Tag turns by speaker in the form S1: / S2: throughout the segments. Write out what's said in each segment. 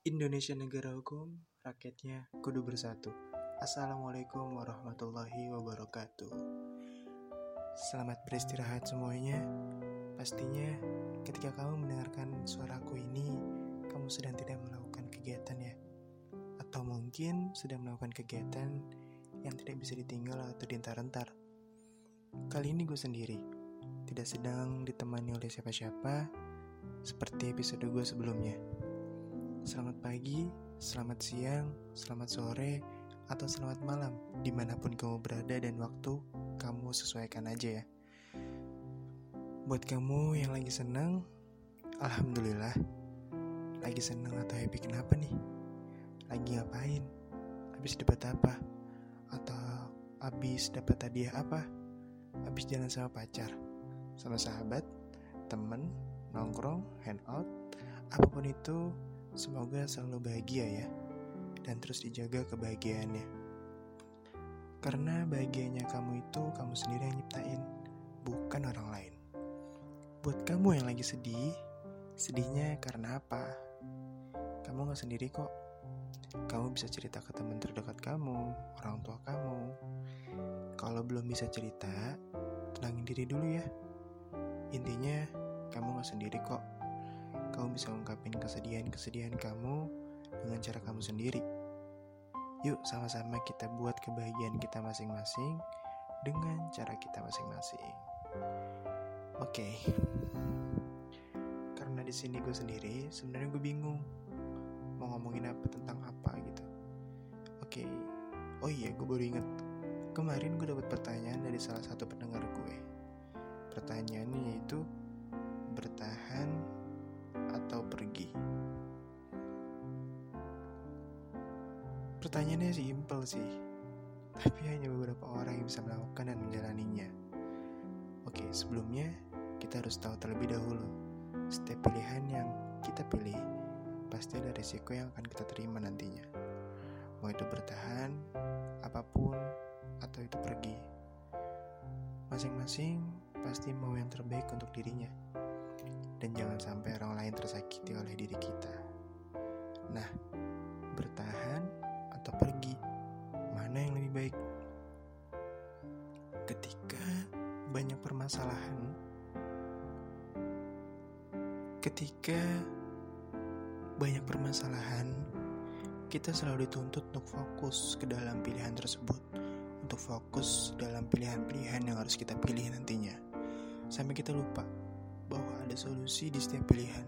S1: Indonesia negara hukum, rakyatnya kudu bersatu. Assalamualaikum warahmatullahi wabarakatuh. Selamat beristirahat semuanya. Pastinya ketika kamu mendengarkan suaraku ini, kamu sedang tidak melakukan kegiatan ya. Atau mungkin sedang melakukan kegiatan yang tidak bisa ditinggal atau dientar-entar. Kali ini gue sendiri, tidak sedang ditemani oleh siapa-siapa, seperti episode gue sebelumnya. Selamat pagi, selamat siang, selamat sore, atau selamat malam di mana pun kamu berada dan waktu kamu sesuaikan aja ya. Buat kamu yang lagi senang, Alhamdulillah. Lagi senang atau happy kenapa nih? Lagi ngapain? Habis dapat apa? Atau habis dapat hadiah apa? Habis jalan sama pacar? Sama sahabat? Temen? Nongkrong? Hangout? Apa pun itu, semoga selalu bahagia ya. Dan terus dijaga kebahagiaannya. Karena bahagianya kamu itu kamu sendiri yang nyiptain, bukan orang lain. Buat kamu yang lagi sedih, sedihnya karena apa? Kamu gak sendiri kok. Kamu bisa cerita ke teman terdekat kamu, orang tua kamu. Kalau belum bisa cerita, tenangin diri dulu ya. Intinya, kamu gak sendiri kok. Kamu bisa ungkapin kesedihan-kesedihan kamu dengan cara kamu sendiri. Yuk sama-sama kita buat kebahagiaan kita masing-masing dengan cara kita masing-masing. Oke. Karena di sini gue sendiri, sebenarnya gue bingung mau ngomongin apa tentang apa gitu. Oke. Oh iya, gue baru inget kemarin gue dapat pertanyaan dari salah satu pendengar gue. Pertanyaannya yaitu bertahan atau pergi. Pertanyaannya simpel sih, tapi hanya beberapa orang yang bisa melakukan dan menjalaninya. Oke, sebelumnya kita harus tahu terlebih dahulu, setiap pilihan yang kita pilih pasti ada risiko yang akan kita terima nantinya. Mau itu bertahan, apa pun, atau itu pergi. Masing-masing pasti mau yang terbaik untuk dirinya. Dan jangan sampai orang lain tersakiti oleh diri kita. Nah, bertahan atau pergi, mana yang lebih baik? Ketika banyak permasalahan, ketika banyak permasalahan, kita selalu dituntut untuk fokus ke dalam pilihan tersebut, untuk fokus dalam pilihan-pilihan yang harus kita pilih nantinya, sampai kita lupa bahwa ada solusi di setiap pilihan,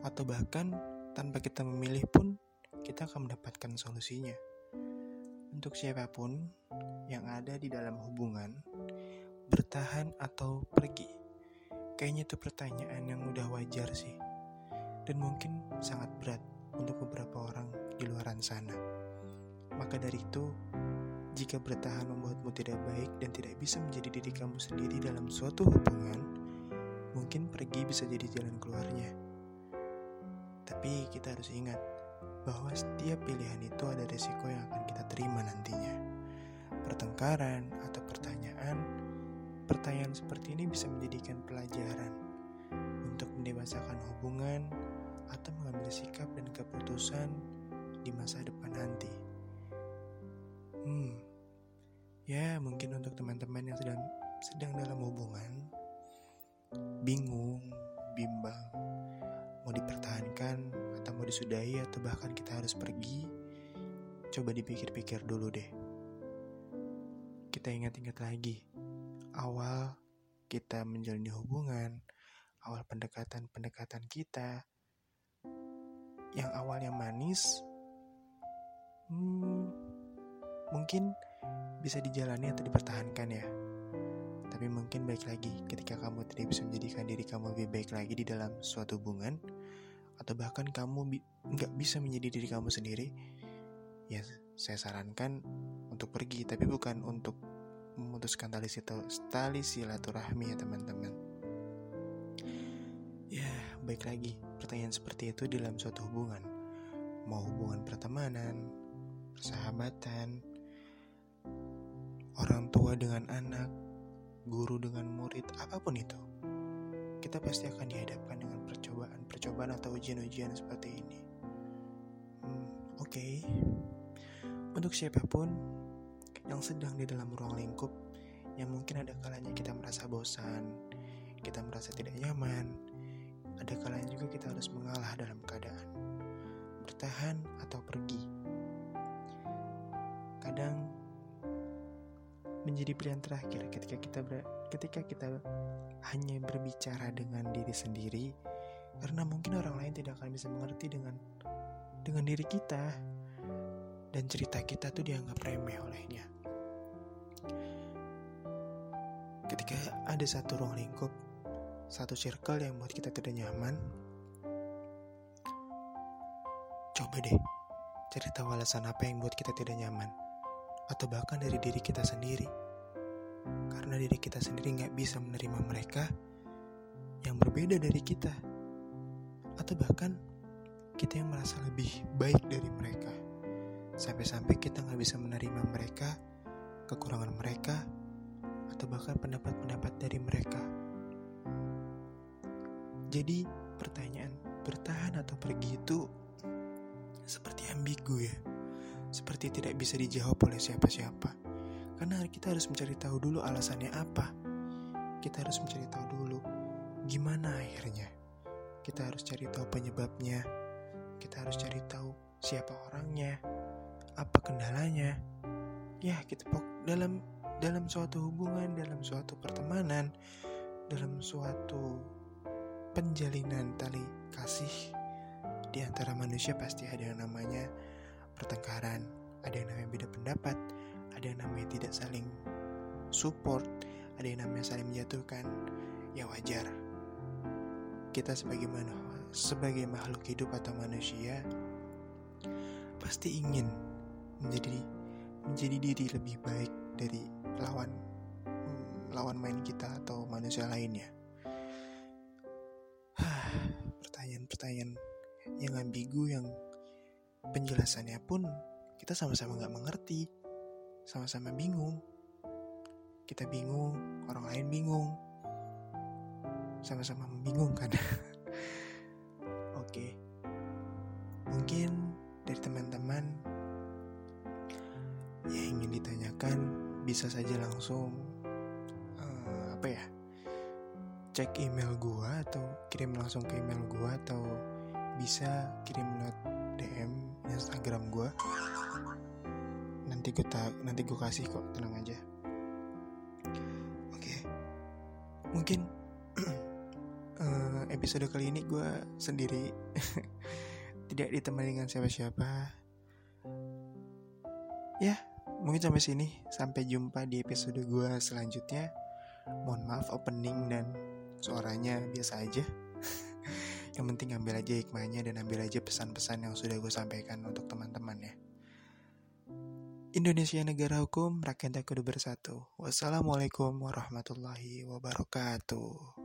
S1: atau bahkan tanpa kita memilih pun kita akan mendapatkan solusinya. Untuk siapa pun yang ada di dalam hubungan, bertahan atau pergi, kayaknya itu pertanyaan yang udah wajar sih, dan mungkin sangat berat untuk beberapa orang di luar sana. Maka dari itu, jika bertahan membuatmu tidak baik dan tidak bisa menjadi diri kamu sendiri dalam suatu hubungan, mungkin pergi bisa jadi jalan keluarnya. Tapi kita harus ingat bahwa setiap pilihan itu ada resiko yang akan kita terima nantinya. Pertengkaran atau pertanyaan, pertanyaan seperti ini bisa menjadikan pelajaran untuk mendewasakan hubungan atau mengambil sikap dan keputusan di masa depan nanti. Hmm, ya mungkin untuk teman-teman yang sedang sedang dalam hubungan, bingung, bimbang, mau dipertahankan atau mau disudahi atau bahkan kita harus pergi, coba dipikir-pikir dulu deh. Kita ingat-ingat lagi, awal kita menjalani hubungan, awal pendekatan-pendekatan kita, yang awalnya manis, hmm, mungkin bisa dijalani atau dipertahankan ya. Tapi mungkin baik lagi ketika kamu tidak bisa menjadikan diri kamu lebih baik lagi di dalam suatu hubungan, atau bahkan kamu nggak bi bisa menjadi diri kamu sendiri, ya saya sarankan untuk pergi, tapi bukan untuk memutuskan tali, tali silaturahmi ya teman-teman. Ya, baik lagi, pertanyaan seperti itu dalam suatu hubungan. Mau hubungan pertemanan, persahabatan, orang tua dengan anak, guru dengan murid, apa pun itu. Kita pasti akan dihadapkan dengan percobaan-percobaan atau ujian-ujian seperti ini. Hmm, Oke, okay. untuk siapa pun yang sedang di dalam ruang lingkup, yang mungkin ada kalanya kita merasa bosan, kita merasa tidak nyaman, ada kalanya juga kita harus mengalah dalam keadaan bertahan atau pergi. Menjadi pilihan terakhir ketika kita ber, ketika kita hanya berbicara dengan diri sendiri karena mungkin orang lain tidak akan bisa mengerti dengan dengan diri kita dan cerita kita tuh dianggap remeh olehnya. Ketika ada satu ruang lingkup, satu circle yang buat kita tidak nyaman, coba deh cari tahu alasan apa yang buat kita tidak nyaman atau bahkan dari diri kita sendiri. Karena diri kita sendiri nggak bisa menerima mereka yang berbeda dari kita. Atau bahkan kita yang merasa lebih baik dari mereka. Sampai-sampai kita nggak bisa menerima mereka, kekurangan mereka, atau bahkan pendapat-pendapat dari mereka. Jadi pertanyaan bertahan atau pergi itu seperti ambigu ya seperti tidak bisa dijawab oleh siapa-siapa. Karena kita harus mencari tahu dulu alasannya apa. Kita harus mencari tahu dulu gimana akhirnya. Kita harus cari tahu penyebabnya. Kita harus cari tahu siapa orangnya, apa kendalanya. Ya, kita dalam dalam suatu hubungan, dalam suatu pertemanan, dalam suatu penjalinan tali kasih di antara manusia pasti ada yang namanya pertengkaran, ada yang namanya beda pendapat, ada yang namanya tidak saling support, ada yang namanya saling menjatuhkan. Ya wajar. Kita sebagai mana sebagai makhluk hidup atau manusia pasti ingin menjadi menjadi diri lebih baik dari lawan hmm, lawan main kita atau manusia lainnya. Pertanyaan-pertanyaan yang ambigu yang penjelasannya pun kita sama-sama nggak mengerti, sama-sama bingung. Kita bingung, orang lain bingung, sama-sama membingungkan. Oke, mungkin dari teman-teman yang ingin ditanyakan bisa saja langsung uh, apa ya cek email gua atau kirim langsung ke email gua atau bisa kirim lewat DM Instagram gue nanti gue nanti gue kasih kok tenang aja. Oke. Okay. mungkin uh, episode kali ini gue sendiri tidak ditemani dengan siapa-siapa. Ya mungkin sampai sini. Sampai jumpa di episode gue selanjutnya. Mohon maaf opening dan suaranya biasa aja yang penting ambil aja hikmahnya dan ambil aja pesan-pesan yang sudah gue sampaikan untuk teman-teman ya. Indonesia negara hukum, rakyat kudu bersatu. Wassalamualaikum warahmatullahi wabarakatuh.